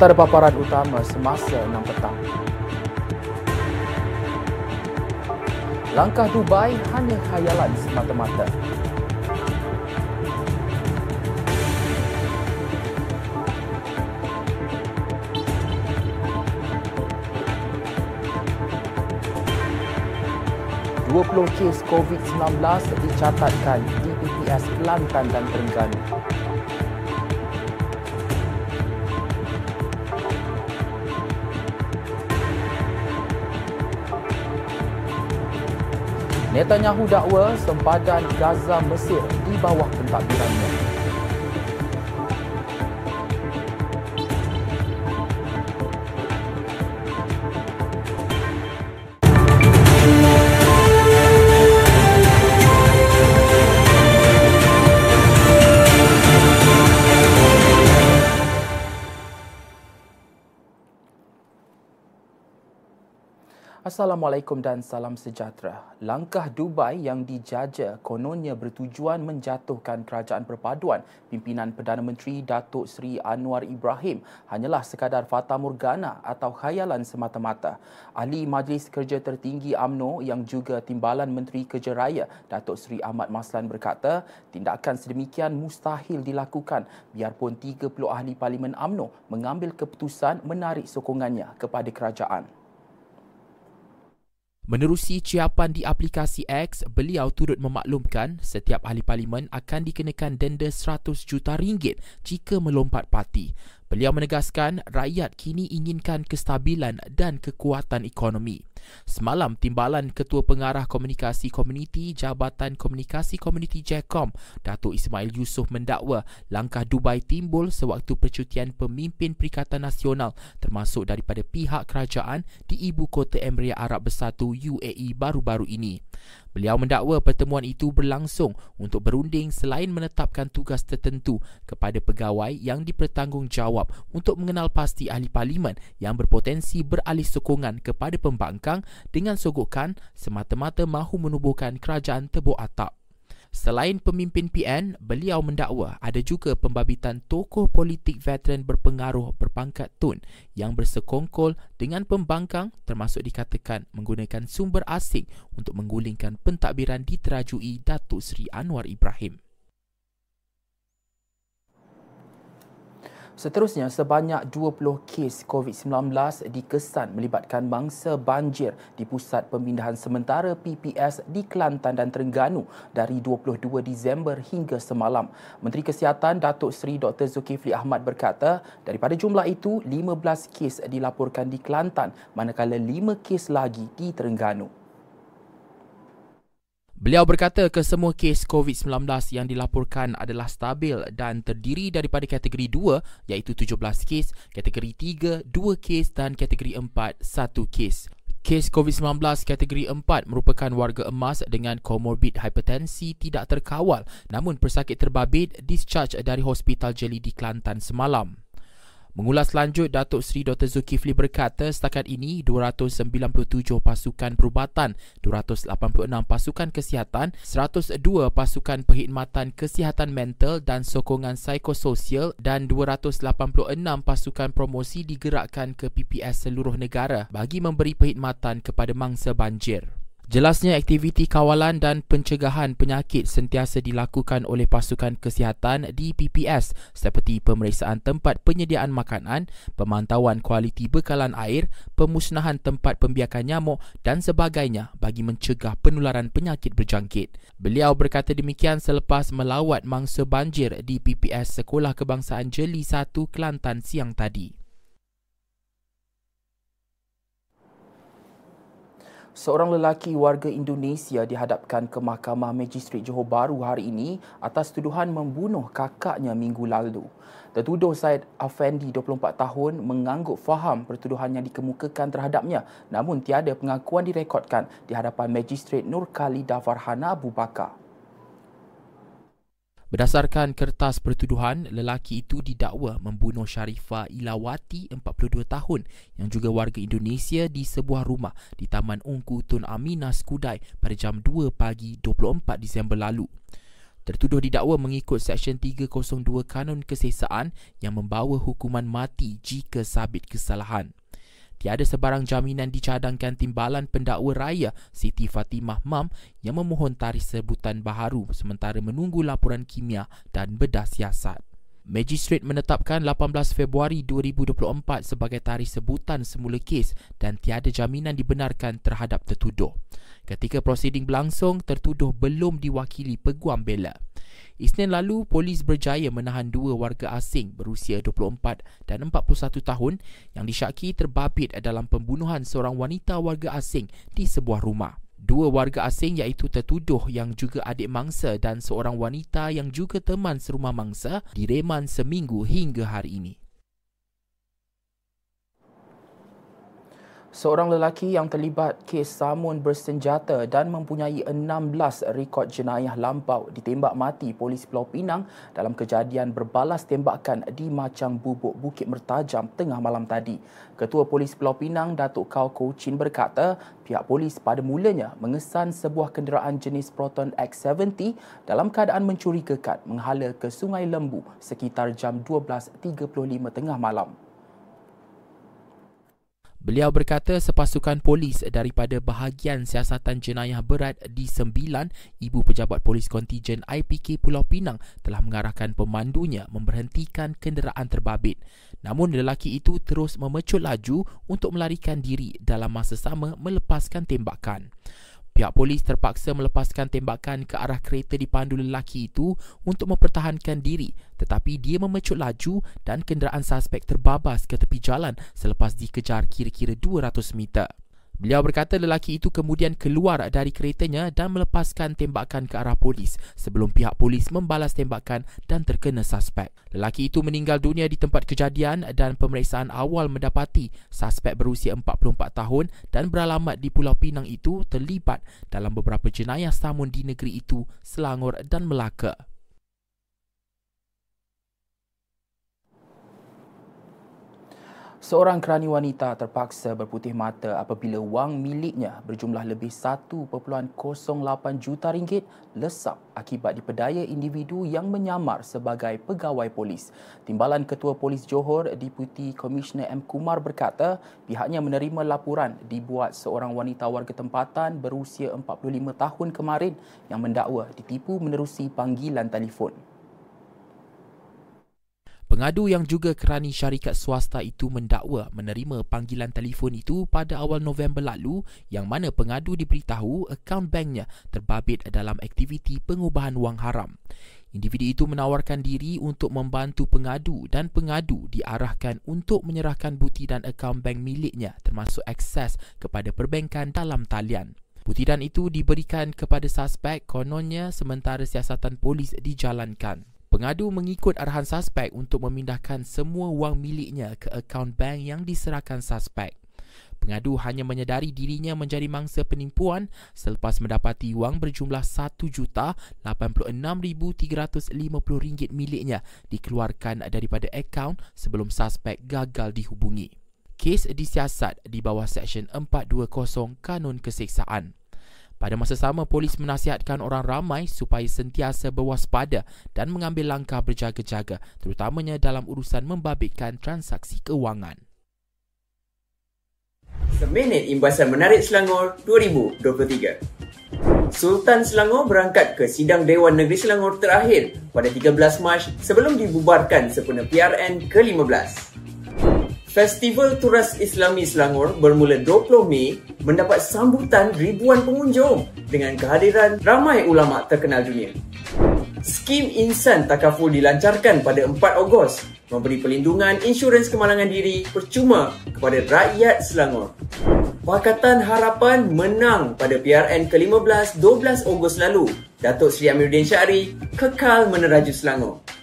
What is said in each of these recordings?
antara paparan utama semasa 6 petang. Langkah Dubai hanya khayalan semata-mata. Kes COVID-19 dicatatkan di PPS Kelantan dan Terengganu. Netanyahu dakwa sempadan Gaza Mesir di bawah pentadbirannya. Assalamualaikum dan salam sejahtera. Langkah Dubai yang dijaja kononnya bertujuan menjatuhkan kerajaan perpaduan pimpinan Perdana Menteri Datuk Seri Anwar Ibrahim hanyalah sekadar fata morgana atau khayalan semata-mata. Ahli Majlis Kerja Tertinggi AMNO yang juga Timbalan Menteri Kerja Raya Datuk Seri Ahmad Maslan berkata, tindakan sedemikian mustahil dilakukan biarpun 30 ahli Parlimen AMNO mengambil keputusan menarik sokongannya kepada kerajaan. Menerusi ciapan di aplikasi X, beliau turut memaklumkan setiap ahli parlimen akan dikenakan denda 100 juta ringgit jika melompat parti. Beliau menegaskan rakyat kini inginkan kestabilan dan kekuatan ekonomi. Semalam, Timbalan Ketua Pengarah Komunikasi Komuniti Jabatan Komunikasi Komuniti JECOM, Datuk Ismail Yusof mendakwa langkah Dubai timbul sewaktu percutian pemimpin Perikatan Nasional termasuk daripada pihak kerajaan di Ibu Kota Emirat Arab Bersatu UAE baru-baru ini. Beliau mendakwa pertemuan itu berlangsung untuk berunding selain menetapkan tugas tertentu kepada pegawai yang dipertanggungjawab untuk mengenal pasti ahli parlimen yang berpotensi beralih sokongan kepada pembangkang dengan sogokan semata-mata mahu menubuhkan kerajaan tebuk atap. Selain pemimpin PN, beliau mendakwa ada juga pembabitan tokoh politik veteran berpengaruh berpangkat Tun yang bersekongkol dengan pembangkang termasuk dikatakan menggunakan sumber asing untuk menggulingkan pentadbiran diterajui Datuk Seri Anwar Ibrahim. Seterusnya, sebanyak 20 kes COVID-19 dikesan melibatkan mangsa banjir di Pusat Pemindahan Sementara PPS di Kelantan dan Terengganu dari 22 Disember hingga semalam. Menteri Kesihatan Datuk Seri Dr. Zulkifli Ahmad berkata, daripada jumlah itu, 15 kes dilaporkan di Kelantan manakala 5 kes lagi di Terengganu. Beliau berkata kesemua kes COVID-19 yang dilaporkan adalah stabil dan terdiri daripada kategori 2 iaitu 17 kes, kategori 3 2 kes dan kategori 4 1 kes. Kes COVID-19 kategori 4 merupakan warga emas dengan komorbid hipertensi tidak terkawal namun pesakit terbabit discharge dari Hospital Jeli di Kelantan semalam. Mengulas lanjut, Datuk Seri Dr. Zulkifli berkata setakat ini 297 pasukan perubatan, 286 pasukan kesihatan, 102 pasukan perkhidmatan kesihatan mental dan sokongan psikososial dan 286 pasukan promosi digerakkan ke PPS seluruh negara bagi memberi perkhidmatan kepada mangsa banjir. Jelasnya aktiviti kawalan dan pencegahan penyakit sentiasa dilakukan oleh pasukan kesihatan di PPS seperti pemeriksaan tempat penyediaan makanan, pemantauan kualiti bekalan air, pemusnahan tempat pembiakan nyamuk dan sebagainya bagi mencegah penularan penyakit berjangkit. Beliau berkata demikian selepas melawat mangsa banjir di PPS Sekolah Kebangsaan Jeli 1 Kelantan siang tadi. Seorang lelaki warga Indonesia dihadapkan ke Mahkamah Magistrat Johor Bahru hari ini atas tuduhan membunuh kakaknya minggu lalu. Tertuduh Syed Afendi, 24 tahun, mengangguk faham pertuduhan yang dikemukakan terhadapnya namun tiada pengakuan direkodkan di hadapan Magistrat Nur Khalida Farhana Abu Bakar. Berdasarkan kertas pertuduhan, lelaki itu didakwa membunuh Sharifah Ilawati, 42 tahun, yang juga warga Indonesia di sebuah rumah di Taman Ungku Tun Aminah Skudai pada jam 2 pagi 24 Disember lalu. tertuduh didakwa mengikut Seksyen 302 Kanun Kesesaan yang membawa hukuman mati jika sabit kesalahan. Tiada sebarang jaminan dicadangkan timbalan pendakwa raya Siti Fatimah Mam yang memohon tarikh sebutan baharu sementara menunggu laporan kimia dan bedah siasat. Magistrate menetapkan 18 Februari 2024 sebagai tarikh sebutan semula kes dan tiada jaminan dibenarkan terhadap tertuduh. Ketika prosiding berlangsung, tertuduh belum diwakili peguam bela. Isnin lalu, polis berjaya menahan dua warga asing berusia 24 dan 41 tahun yang disyaki terbabit dalam pembunuhan seorang wanita warga asing di sebuah rumah. Dua warga asing iaitu tertuduh yang juga adik mangsa dan seorang wanita yang juga teman serumah mangsa direman seminggu hingga hari ini. Seorang lelaki yang terlibat kes samun bersenjata dan mempunyai 16 rekod jenayah lampau ditembak mati polis Pulau Pinang dalam kejadian berbalas tembakan di Macang Bubuk Bukit Mertajam tengah malam tadi. Ketua Polis Pulau Pinang, Datuk Kau Kochin berkata, pihak polis pada mulanya mengesan sebuah kenderaan jenis Proton X70 dalam keadaan mencurigakan menghala ke Sungai Lembu sekitar jam 12.35 tengah malam. Beliau berkata sepasukan polis daripada bahagian siasatan jenayah berat di Sembilan, Ibu Pejabat Polis Kontijen IPK Pulau Pinang telah mengarahkan pemandunya memberhentikan kenderaan terbabit. Namun lelaki itu terus memecut laju untuk melarikan diri dalam masa sama melepaskan tembakan. Pihak polis terpaksa melepaskan tembakan ke arah kereta dipandu lelaki itu untuk mempertahankan diri tetapi dia memecut laju dan kenderaan suspek terbabas ke tepi jalan selepas dikejar kira-kira 200 meter. Beliau berkata lelaki itu kemudian keluar dari keretanya dan melepaskan tembakan ke arah polis sebelum pihak polis membalas tembakan dan terkena suspek. Lelaki itu meninggal dunia di tempat kejadian dan pemeriksaan awal mendapati suspek berusia 44 tahun dan beralamat di Pulau Pinang itu terlibat dalam beberapa jenayah samun di negeri itu, Selangor dan Melaka. Seorang kerani wanita terpaksa berputih mata apabila wang miliknya berjumlah lebih 1.08 juta ringgit lesap akibat dipedaya individu yang menyamar sebagai pegawai polis. Timbalan Ketua Polis Johor, Deputi Komisioner M. Kumar berkata pihaknya menerima laporan dibuat seorang wanita warga tempatan berusia 45 tahun kemarin yang mendakwa ditipu menerusi panggilan telefon. Pengadu yang juga kerani syarikat swasta itu mendakwa menerima panggilan telefon itu pada awal November lalu yang mana pengadu diberitahu akaun banknya terbabit dalam aktiviti pengubahan wang haram. Individu itu menawarkan diri untuk membantu pengadu dan pengadu diarahkan untuk menyerahkan bukti dan akaun bank miliknya termasuk akses kepada perbankan dalam talian. Bukti dan itu diberikan kepada suspek kononnya sementara siasatan polis dijalankan. Pengadu mengikut arahan suspek untuk memindahkan semua wang miliknya ke akaun bank yang diserahkan suspek. Pengadu hanya menyedari dirinya menjadi mangsa penipuan selepas mendapati wang berjumlah RM1,86,350 miliknya dikeluarkan daripada akaun sebelum suspek gagal dihubungi. Kes disiasat di bawah Seksyen 420 Kanun Keseksaan. Pada masa sama, polis menasihatkan orang ramai supaya sentiasa berwaspada dan mengambil langkah berjaga-jaga terutamanya dalam urusan membabitkan transaksi keuangan. Seminit Imbasan Menarik Selangor 2023 Sultan Selangor berangkat ke sidang Dewan Negeri Selangor terakhir pada 13 Mac sebelum dibubarkan sempena PRN ke-15. Festival Turas Islami Selangor bermula 20 Mei mendapat sambutan ribuan pengunjung dengan kehadiran ramai ulama terkenal dunia. Skim Insan Takaful dilancarkan pada 4 Ogos memberi perlindungan insurans kemalangan diri percuma kepada rakyat Selangor. Pakatan Harapan menang pada PRN ke-15 12 Ogos lalu. Datuk Seri Amiruddin Syari kekal meneraju Selangor.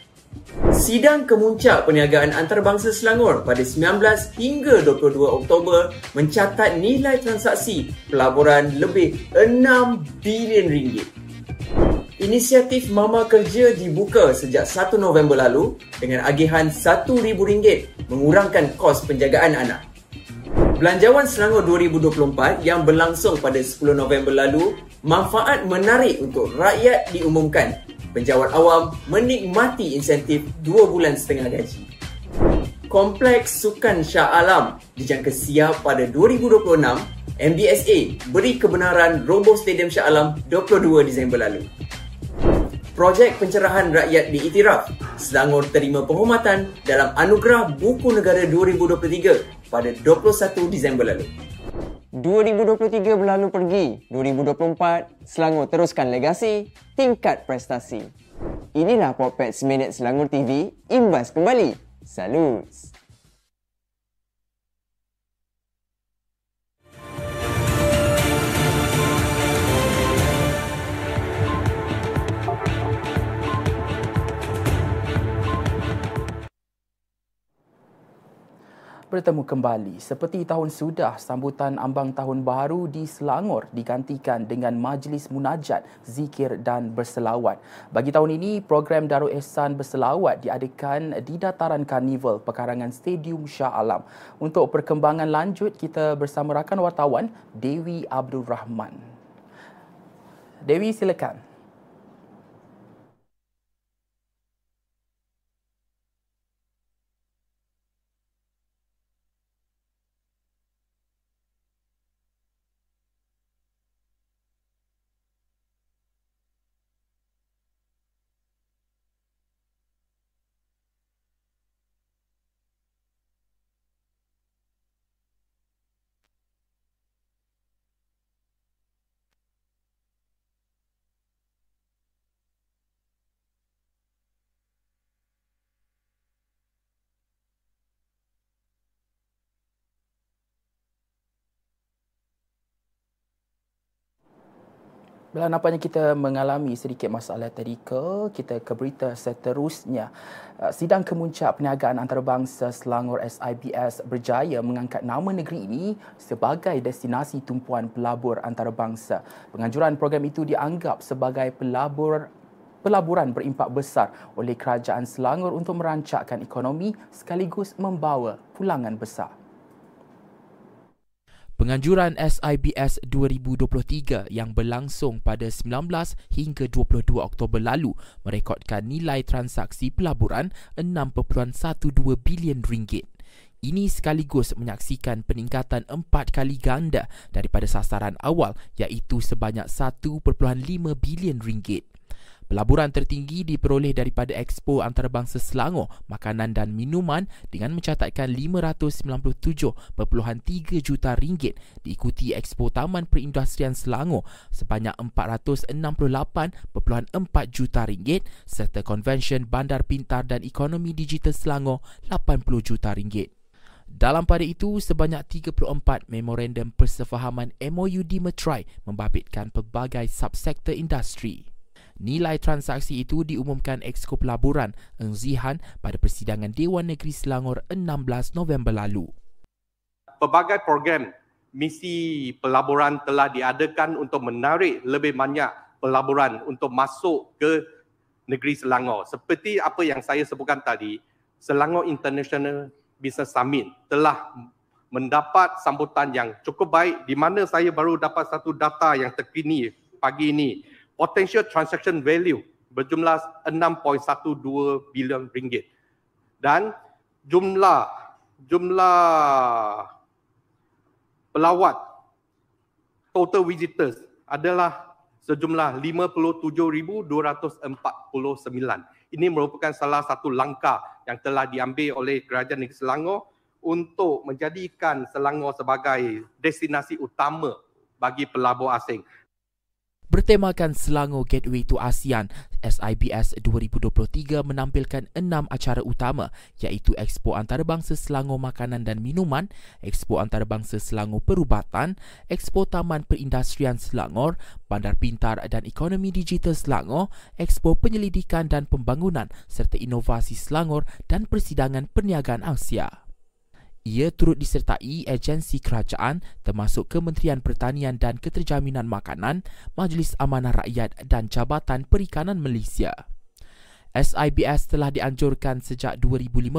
Sidang kemuncak perniagaan antarabangsa Selangor pada 19 hingga 22 Oktober mencatat nilai transaksi pelaburan lebih 6 bilion ringgit. Inisiatif Mama Kerja dibuka sejak 1 November lalu dengan agihan RM1,000 mengurangkan kos penjagaan anak. Belanjawan Selangor 2024 yang berlangsung pada 10 November lalu, manfaat menarik untuk rakyat diumumkan penjawat awam menikmati insentif 2 bulan setengah gaji. Kompleks Sukan Shah Alam dijangka siap pada 2026, MBSA beri kebenaran roboh Stadium Shah Alam 22 Disember lalu. Projek pencerahan rakyat diiktiraf. Selangor terima penghormatan dalam Anugerah Buku Negara 2023 pada 21 Disember lalu. 2023 berlalu pergi. 2024, Selangor teruskan legasi, tingkat prestasi. Inilah Popet Seminit Selangor TV, imbas kembali. Salut! Bertemu kembali. Seperti tahun sudah, sambutan ambang tahun baru di Selangor digantikan dengan majlis munajat, zikir dan berselawat. Bagi tahun ini, program Darul Ehsan berselawat diadakan di dataran karnival pekarangan Stadium Shah Alam. Untuk perkembangan lanjut, kita bersama rakan wartawan Dewi Abdul Rahman. Dewi, silakan. Bila nampaknya kita mengalami sedikit masalah tadika, kita ke berita seterusnya. Uh, sidang kemuncak perniagaan antarabangsa Selangor SIBS berjaya mengangkat nama negeri ini sebagai destinasi tumpuan pelabur antarabangsa. Penganjuran program itu dianggap sebagai pelabur pelaburan berimpak besar oleh kerajaan Selangor untuk merancakkan ekonomi sekaligus membawa pulangan besar. Penganjuran SIBS 2023 yang berlangsung pada 19 hingga 22 Oktober lalu merekodkan nilai transaksi pelaburan 6.12 bilion ringgit. Ini sekaligus menyaksikan peningkatan empat kali ganda daripada sasaran awal iaitu sebanyak 1.5 bilion ringgit. Pelaburan tertinggi diperoleh daripada Expo Antarabangsa Selangor Makanan dan Minuman dengan mencatatkan 597.3 juta ringgit diikuti Expo Taman Perindustrian Selangor sebanyak 468.4 juta ringgit serta Convention Bandar Pintar dan Ekonomi Digital Selangor 80 juta ringgit. Dalam pada itu, sebanyak 34 memorandum persefahaman MOU di Metrai membabitkan pelbagai subsektor industri. Nilai transaksi itu diumumkan Exco Pelaburan Eng Zihan pada persidangan Dewan Negeri Selangor 16 November lalu. Pelbagai program misi pelaburan telah diadakan untuk menarik lebih banyak pelaburan untuk masuk ke negeri Selangor. Seperti apa yang saya sebutkan tadi, Selangor International Business Summit telah mendapat sambutan yang cukup baik di mana saya baru dapat satu data yang terkini pagi ini potential transaction value berjumlah 6.12 bilion ringgit dan jumlah jumlah pelawat total visitors adalah sejumlah 57,249. Ini merupakan salah satu langkah yang telah diambil oleh Kerajaan Negeri Selangor untuk menjadikan Selangor sebagai destinasi utama bagi pelabur asing Bertemakan Selangor Gateway to ASEAN, SIBS 2023 menampilkan enam acara utama iaitu Expo Antarabangsa Selangor Makanan dan Minuman, Expo Antarabangsa Selangor Perubatan, Expo Taman Perindustrian Selangor, Bandar Pintar dan Ekonomi Digital Selangor, Expo Penyelidikan dan Pembangunan serta Inovasi Selangor dan Persidangan Perniagaan Asia. Ia turut disertai agensi kerajaan termasuk Kementerian Pertanian dan Keterjaminan Makanan, Majlis Amanah Rakyat dan Jabatan Perikanan Malaysia. SIBS telah dianjurkan sejak 2015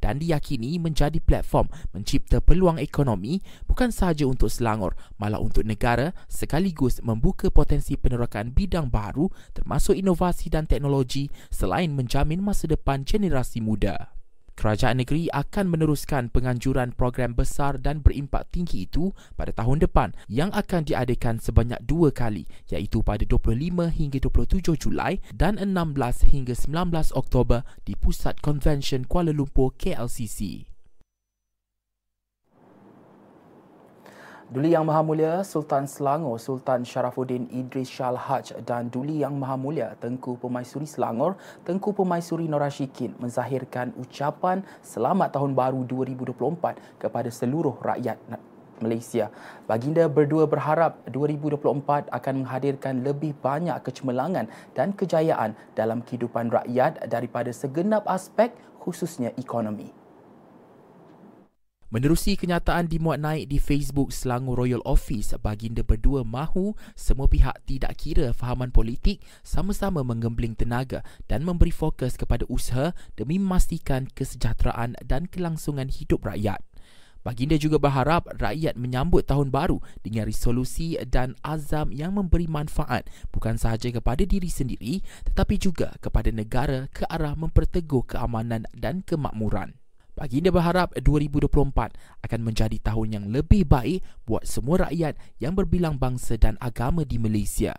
dan diyakini menjadi platform mencipta peluang ekonomi bukan sahaja untuk Selangor, malah untuk negara sekaligus membuka potensi penerokan bidang baru termasuk inovasi dan teknologi selain menjamin masa depan generasi muda. Kerajaan negeri akan meneruskan penganjuran program besar dan berimpak tinggi itu pada tahun depan yang akan diadakan sebanyak dua kali iaitu pada 25 hingga 27 Julai dan 16 hingga 19 Oktober di Pusat Convention Kuala Lumpur KLCC. Duli Yang Maha Mulia Sultan Selangor Sultan Sharafuddin Idris Shah Haj dan Duli Yang Maha Mulia Tengku Pemaisuri Selangor Tengku Pemaisuri Norashikin menzahirkan ucapan selamat tahun baru 2024 kepada seluruh rakyat Malaysia. Baginda berdua berharap 2024 akan menghadirkan lebih banyak kecemerlangan dan kejayaan dalam kehidupan rakyat daripada segenap aspek khususnya ekonomi. Menerusi kenyataan dimuat naik di Facebook Selangor Royal Office, baginda berdua mahu semua pihak tidak kira fahaman politik sama-sama menggembling tenaga dan memberi fokus kepada usaha demi memastikan kesejahteraan dan kelangsungan hidup rakyat. Baginda juga berharap rakyat menyambut tahun baru dengan resolusi dan azam yang memberi manfaat bukan sahaja kepada diri sendiri tetapi juga kepada negara ke arah memperteguh keamanan dan kemakmuran. Baginda berharap 2024 akan menjadi tahun yang lebih baik buat semua rakyat yang berbilang bangsa dan agama di Malaysia.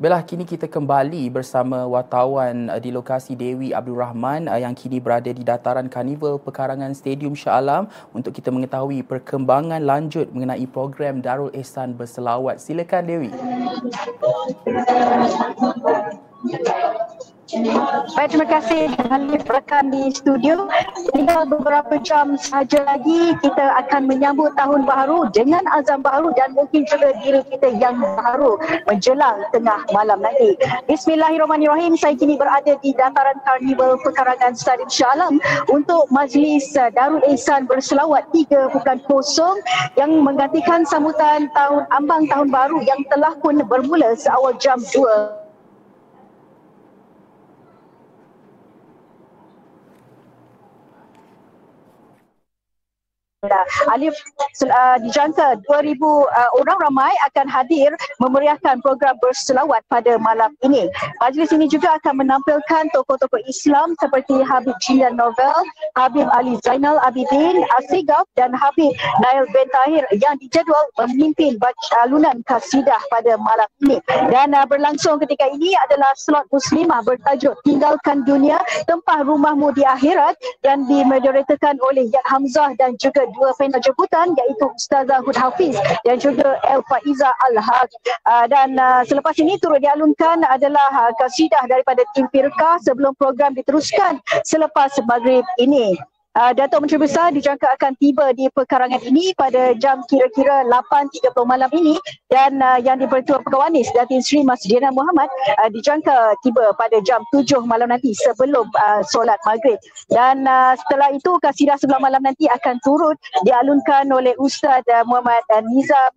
Belah kini kita kembali bersama wartawan eh, di lokasi Dewi Abdul Rahman eh, yang kini berada di dataran Karnival Pekarangan Stadium Shah Alam untuk kita mengetahui perkembangan lanjut mengenai program Darul Ehsan berselawat. Silakan Dewi. Baik, terima kasih Hanif rakan di studio. Tinggal beberapa jam sahaja lagi kita akan menyambut tahun baru dengan azam baru dan mungkin juga diri kita yang baru menjelang tengah malam nanti. Bismillahirrahmanirrahim. Saya kini berada di dataran Karnival Pekarangan Stadium Shah Alam untuk majlis Darul Ihsan berselawat 3.0 yang menggantikan sambutan tahun ambang tahun baru yang telah pun bermula seawal jam 2 Alif uh, dijangka 2000 uh, orang ramai akan hadir memeriahkan program berselawat pada malam ini. Majlis ini juga akan menampilkan tokoh-tokoh Islam seperti Habib Jilian Novel, Habib Ali Zainal Abidin, Asigaf dan Habib Nail bin Tahir yang dijadual memimpin alunan kasidah pada malam ini. Dan uh, berlangsung ketika ini adalah slot muslimah bertajuk Tinggalkan Dunia, Tempah Rumahmu di Akhirat yang dimoderatorkan oleh Yat Hamzah dan juga dua final jemputan iaitu Ustazah Hud Hafiz dan juga El Faiza Al-Haq. Uh, dan uh, selepas ini turut dialunkan adalah uh, kasidah daripada tim Firka sebelum program diteruskan selepas maghrib ini. Uh, Datuk Menteri Besar dijangka akan tiba di pekarangan ini pada jam kira-kira 8.30 malam ini dan uh, yang di-Pertua Pekawanis Datin Sri Masjidina Muhammad uh, dijangka tiba pada jam 7 malam nanti sebelum uh, solat maghrib. Dan uh, setelah itu kasidah sebelah malam nanti akan turut dialunkan oleh Ustaz uh, Muhammad uh, Nizam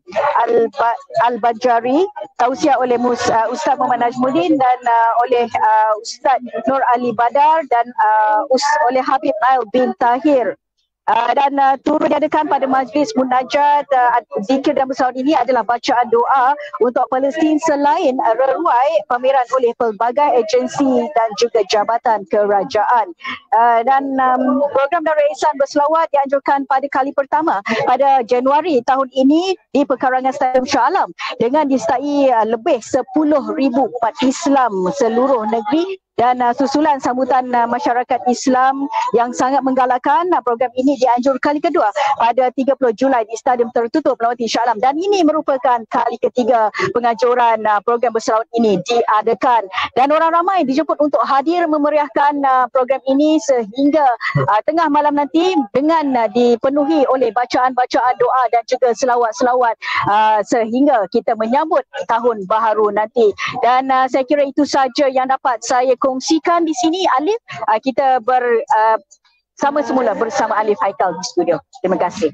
Al-Bajari, tausiah oleh Mus, uh, Ustaz Muhammad Najmuddin dan uh, oleh uh, Ustaz Nur Ali Badar dan uh, oleh Habib Nail bin Tahir Uh, dan uh, turut diadakan pada majlis munajat uh, zikir dan bersalawat ini adalah bacaan doa untuk Palestin selain uh, reruai pameran oleh pelbagai agensi dan juga jabatan kerajaan. Uh, dan um, program Darul Ihsan berselawat dianjurkan pada kali pertama pada Januari tahun ini di Pekarangan Stadium Shah Alam dengan disertai uh, lebih 10,000 umat Islam seluruh negeri dan uh, susulan sambutan uh, masyarakat Islam yang sangat menggalakkan uh, program ini dianjur kali kedua pada 30 Julai di Stadium Tertutup Melawati Shah Alam. Dan ini merupakan kali ketiga penganjuran uh, program berselawat ini diadakan. Dan orang ramai dijemput untuk hadir memeriahkan uh, program ini sehingga uh, tengah malam nanti dengan uh, dipenuhi oleh bacaan-bacaan doa dan juga selawat-selawat uh, sehingga kita menyambut tahun baharu nanti. Dan uh, saya kira itu saja yang dapat saya kongsikan di sini Alif uh, kita ber uh, sama semula bersama Alif Haikal di studio. Terima kasih.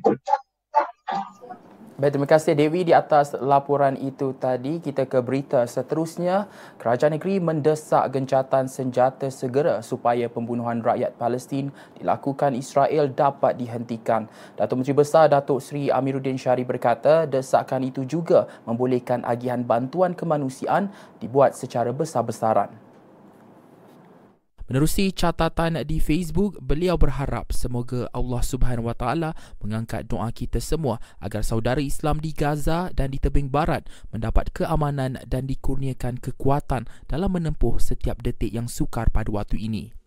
Baik, terima kasih Dewi di atas laporan itu tadi. Kita ke berita seterusnya. Kerajaan negeri mendesak gencatan senjata segera supaya pembunuhan rakyat Palestin dilakukan Israel dapat dihentikan. Datuk Menteri Besar Datuk Seri Amiruddin Syari berkata, desakan itu juga membolehkan agihan bantuan kemanusiaan dibuat secara besar-besaran. Menerusi catatan di Facebook, beliau berharap semoga Allah Subhanahu Wa Taala mengangkat doa kita semua agar saudara Islam di Gaza dan di tebing barat mendapat keamanan dan dikurniakan kekuatan dalam menempuh setiap detik yang sukar pada waktu ini.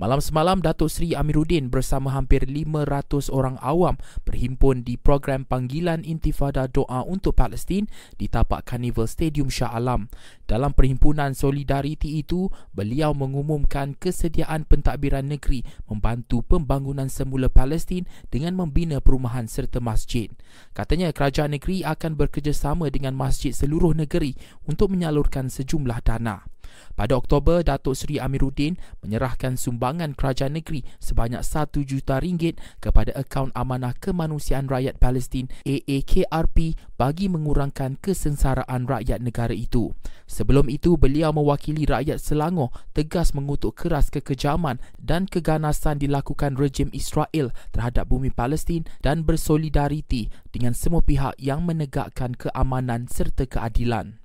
Malam semalam, Datuk Seri Amiruddin bersama hampir 500 orang awam berhimpun di program panggilan Intifada Doa untuk Palestin di tapak Carnival Stadium Shah Alam. Dalam perhimpunan solidariti itu, beliau mengumumkan kesediaan pentadbiran negeri membantu pembangunan semula Palestin dengan membina perumahan serta masjid. Katanya kerajaan negeri akan bekerjasama dengan masjid seluruh negeri untuk menyalurkan sejumlah dana. Pada Oktober, Datuk Seri Amiruddin menyerahkan sumbangan kerajaan negeri sebanyak 1 juta ringgit kepada akaun amanah kemanusiaan rakyat Palestin AAKRP bagi mengurangkan kesengsaraan rakyat negara itu. Sebelum itu, beliau mewakili rakyat Selangor tegas mengutuk keras kekejaman dan keganasan dilakukan rejim Israel terhadap bumi Palestin dan bersolidariti dengan semua pihak yang menegakkan keamanan serta keadilan.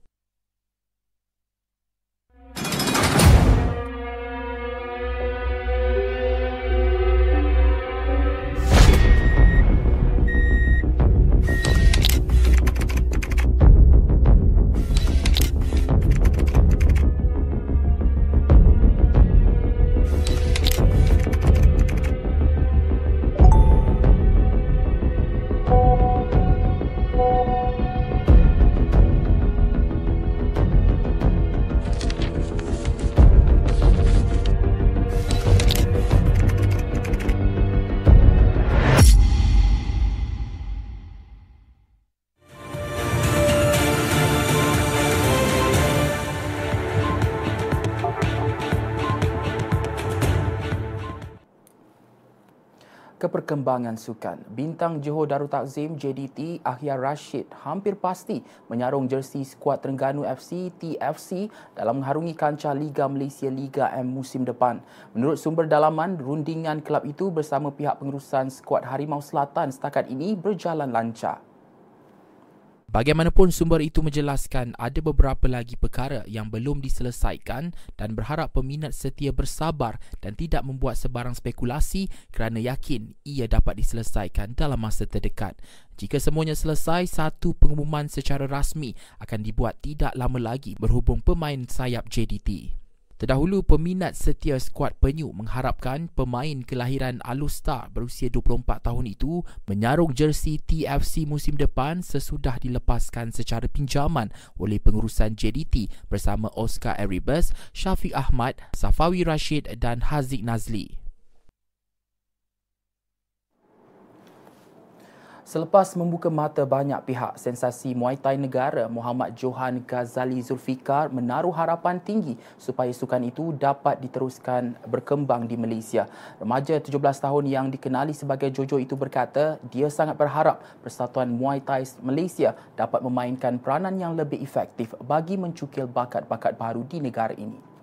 Perkembangan sukan. Bintang Johor Darul Takzim JDT Ahyar Rashid hampir pasti menyarung jersey skuad Terengganu FC TFC dalam mengharungi kancah Liga Malaysia Liga M musim depan. Menurut sumber dalaman, rundingan kelab itu bersama pihak pengurusan skuad Harimau Selatan setakat ini berjalan lancar. Bagaimanapun sumber itu menjelaskan ada beberapa lagi perkara yang belum diselesaikan dan berharap peminat setia bersabar dan tidak membuat sebarang spekulasi kerana yakin ia dapat diselesaikan dalam masa terdekat. Jika semuanya selesai, satu pengumuman secara rasmi akan dibuat tidak lama lagi berhubung pemain sayap JDT. Terdahulu, peminat setia skuad penyu mengharapkan pemain kelahiran Alustar berusia 24 tahun itu menyarung jersey TFC musim depan sesudah dilepaskan secara pinjaman oleh pengurusan JDT bersama Oscar Erebus, Syafiq Ahmad, Safawi Rashid dan Haziq Nazli. Selepas membuka mata banyak pihak, sensasi Muay Thai negara Muhammad Johan Ghazali Zulfikar menaruh harapan tinggi supaya sukan itu dapat diteruskan berkembang di Malaysia. Remaja 17 tahun yang dikenali sebagai Jojo itu berkata dia sangat berharap Persatuan Muay Thai Malaysia dapat memainkan peranan yang lebih efektif bagi mencukil bakat-bakat baru di negara ini.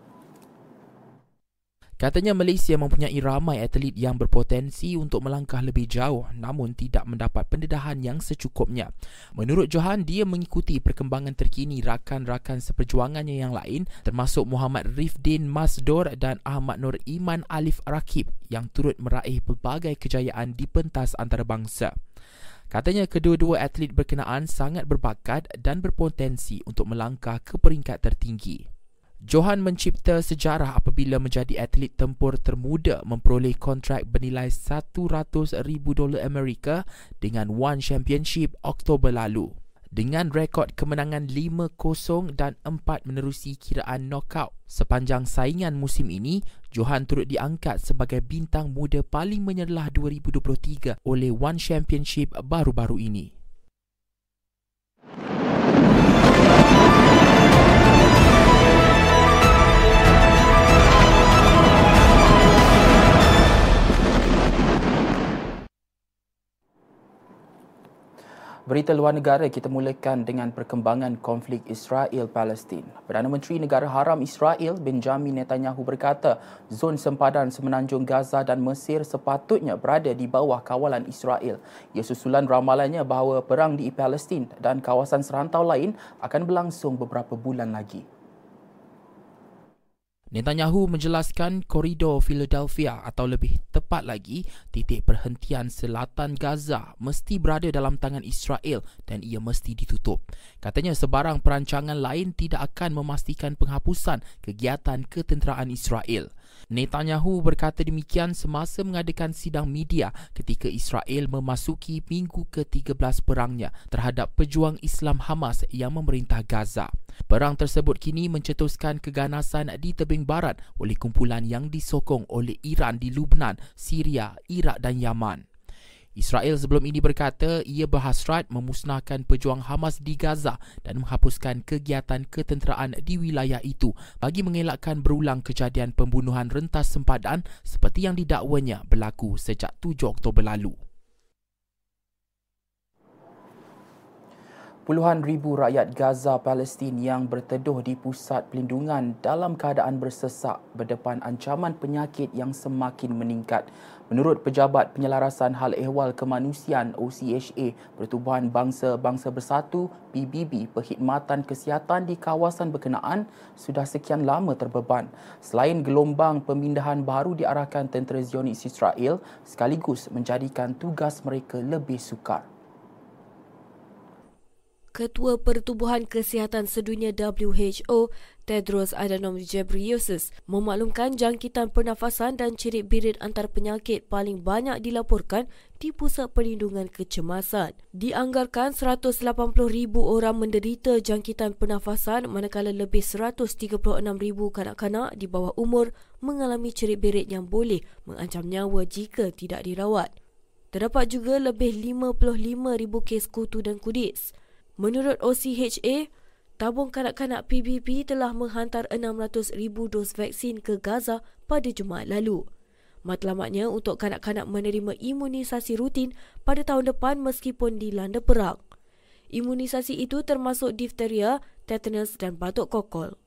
Katanya Malaysia mempunyai ramai atlet yang berpotensi untuk melangkah lebih jauh namun tidak mendapat pendedahan yang secukupnya. Menurut Johan, dia mengikuti perkembangan terkini rakan-rakan seperjuangannya yang lain termasuk Muhammad Rifdin Masdor dan Ahmad Nur Iman Alif Rakib yang turut meraih pelbagai kejayaan di pentas antarabangsa. Katanya kedua-dua atlet berkenaan sangat berbakat dan berpotensi untuk melangkah ke peringkat tertinggi. Johan mencipta sejarah apabila menjadi atlet tempur termuda memperoleh kontrak bernilai 100,000 dolar Amerika dengan One Championship Oktober lalu. Dengan rekod kemenangan 5-0 dan 4 menerusi kiraan knockout sepanjang saingan musim ini, Johan turut diangkat sebagai bintang muda paling menyerlah 2023 oleh One Championship baru-baru ini. Berita luar negara kita mulakan dengan perkembangan konflik Israel-Palestin. Perdana Menteri Negara Haram Israel Benjamin Netanyahu berkata zon sempadan semenanjung Gaza dan Mesir sepatutnya berada di bawah kawalan Israel. Ia susulan ramalannya bahawa perang di Palestin dan kawasan serantau lain akan berlangsung beberapa bulan lagi. Netanyahu menjelaskan koridor Philadelphia atau lebih tepat lagi titik perhentian selatan Gaza mesti berada dalam tangan Israel dan ia mesti ditutup. Katanya sebarang perancangan lain tidak akan memastikan penghapusan kegiatan ketenteraan Israel. Netanyahu berkata demikian semasa mengadakan sidang media ketika Israel memasuki minggu ke-13 perangnya terhadap pejuang Islam Hamas yang memerintah Gaza. Perang tersebut kini mencetuskan keganasan di tebing barat oleh kumpulan yang disokong oleh Iran di Lubnan, Syria, Iraq dan Yaman. Israel sebelum ini berkata ia berhasrat memusnahkan pejuang Hamas di Gaza dan menghapuskan kegiatan ketenteraan di wilayah itu bagi mengelakkan berulang kejadian pembunuhan rentas sempadan seperti yang didakwanya berlaku sejak 7 Oktober lalu. Puluhan ribu rakyat Gaza Palestin yang berteduh di pusat pelindungan dalam keadaan bersesak berdepan ancaman penyakit yang semakin meningkat. Menurut Pejabat Penyelarasan Hal Ehwal Kemanusiaan OCHA Pertubuhan Bangsa-Bangsa Bersatu PBB Perkhidmatan Kesihatan di kawasan berkenaan sudah sekian lama terbeban. Selain gelombang pemindahan baru diarahkan tentera Zionis Israel sekaligus menjadikan tugas mereka lebih sukar. Ketua Pertubuhan Kesihatan Sedunia WHO, Tedros Adhanom Ghebreyesus, memaklumkan jangkitan pernafasan dan cirit birit antar penyakit paling banyak dilaporkan di Pusat Perlindungan Kecemasan. Dianggarkan 180,000 orang menderita jangkitan pernafasan manakala lebih 136,000 kanak-kanak di bawah umur mengalami cirit birit yang boleh mengancam nyawa jika tidak dirawat. Terdapat juga lebih 55,000 kes kutu dan kudis. Menurut OCHA, tabung kanak-kanak PBB telah menghantar 600,000 dos vaksin ke Gaza pada Jumaat lalu. Matlamatnya untuk kanak-kanak menerima imunisasi rutin pada tahun depan meskipun dilanda perang. Imunisasi itu termasuk difteria, tetanus dan batuk kokol.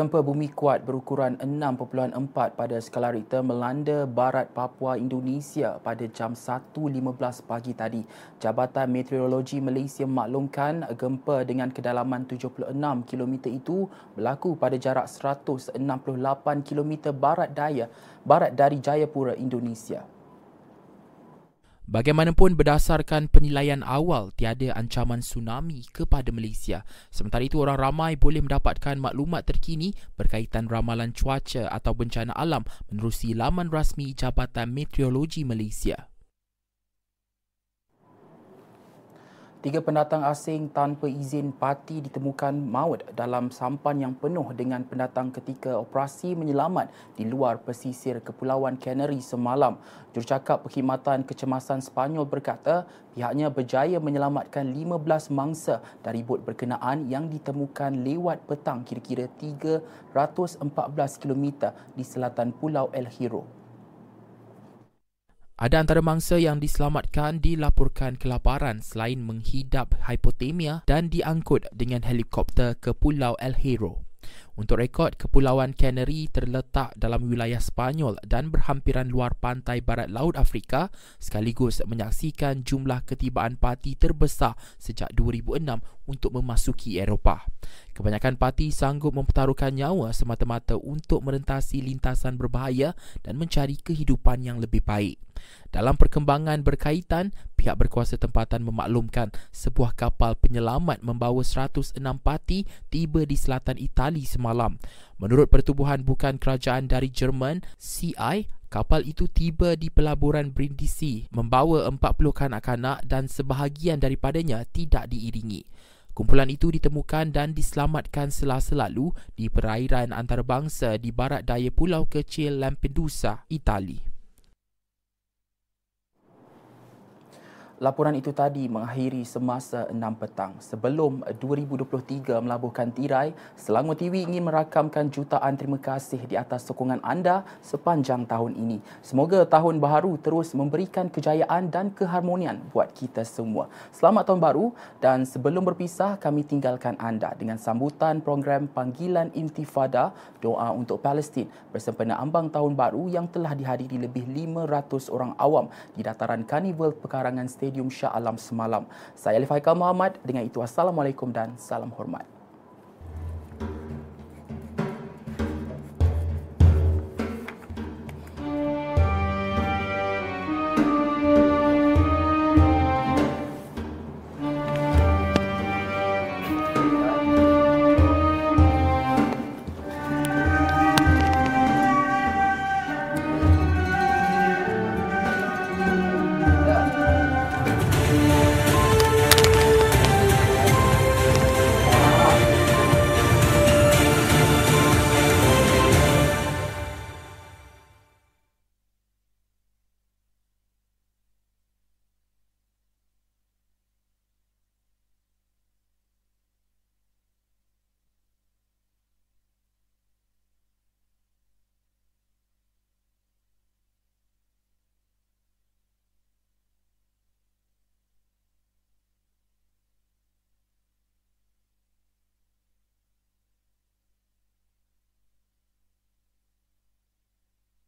Gempa bumi kuat berukuran 6.4 pada skala Richter melanda barat Papua Indonesia pada jam 1.15 pagi tadi. Jabatan Meteorologi Malaysia maklumkan gempa dengan kedalaman 76 km itu berlaku pada jarak 168 km barat daya barat dari Jayapura, Indonesia. Bagaimanapun berdasarkan penilaian awal tiada ancaman tsunami kepada Malaysia. Sementara itu orang ramai boleh mendapatkan maklumat terkini berkaitan ramalan cuaca atau bencana alam menerusi laman rasmi Jabatan Meteorologi Malaysia. Tiga pendatang asing tanpa izin parti ditemukan maut dalam sampan yang penuh dengan pendatang ketika operasi menyelamat di luar pesisir Kepulauan Canary semalam. Jurucakap Perkhidmatan Kecemasan Sepanyol berkata pihaknya berjaya menyelamatkan 15 mangsa dari bot berkenaan yang ditemukan lewat petang kira-kira 314 km di selatan Pulau El Hierro. Ada antara mangsa yang diselamatkan dilaporkan kelaparan selain menghidap hipotermia dan diangkut dengan helikopter ke Pulau El Hierro. Untuk rekod, Kepulauan Canary terletak dalam wilayah Spanyol dan berhampiran luar pantai barat Laut Afrika sekaligus menyaksikan jumlah ketibaan parti terbesar sejak 2006 untuk memasuki Eropah. Kebanyakan parti sanggup mempertaruhkan nyawa semata-mata untuk merentasi lintasan berbahaya dan mencari kehidupan yang lebih baik. Dalam perkembangan berkaitan, pihak berkuasa tempatan memaklumkan sebuah kapal penyelamat membawa 106 parti tiba di selatan Itali semalam. Menurut pertubuhan bukan kerajaan dari Jerman, CI, kapal itu tiba di pelaburan Brindisi membawa 40 kanak-kanak dan sebahagian daripadanya tidak diiringi. Kumpulan itu ditemukan dan diselamatkan sela-selalu di perairan antarabangsa di barat daya pulau kecil Lampedusa, Itali. Laporan itu tadi mengakhiri semasa 6 petang. Sebelum 2023 melabuhkan tirai, Selangor TV ingin merakamkan jutaan terima kasih di atas sokongan anda sepanjang tahun ini. Semoga tahun baru terus memberikan kejayaan dan keharmonian buat kita semua. Selamat tahun baru dan sebelum berpisah kami tinggalkan anda dengan sambutan program Panggilan Intifada Doa untuk Palestin bersempena ambang tahun baru yang telah dihadiri lebih 500 orang awam di dataran Karnival Pekarangan Stadium Stadium Shah Alam semalam. Saya Alif Haikal Muhammad, dengan itu Assalamualaikum dan salam hormat.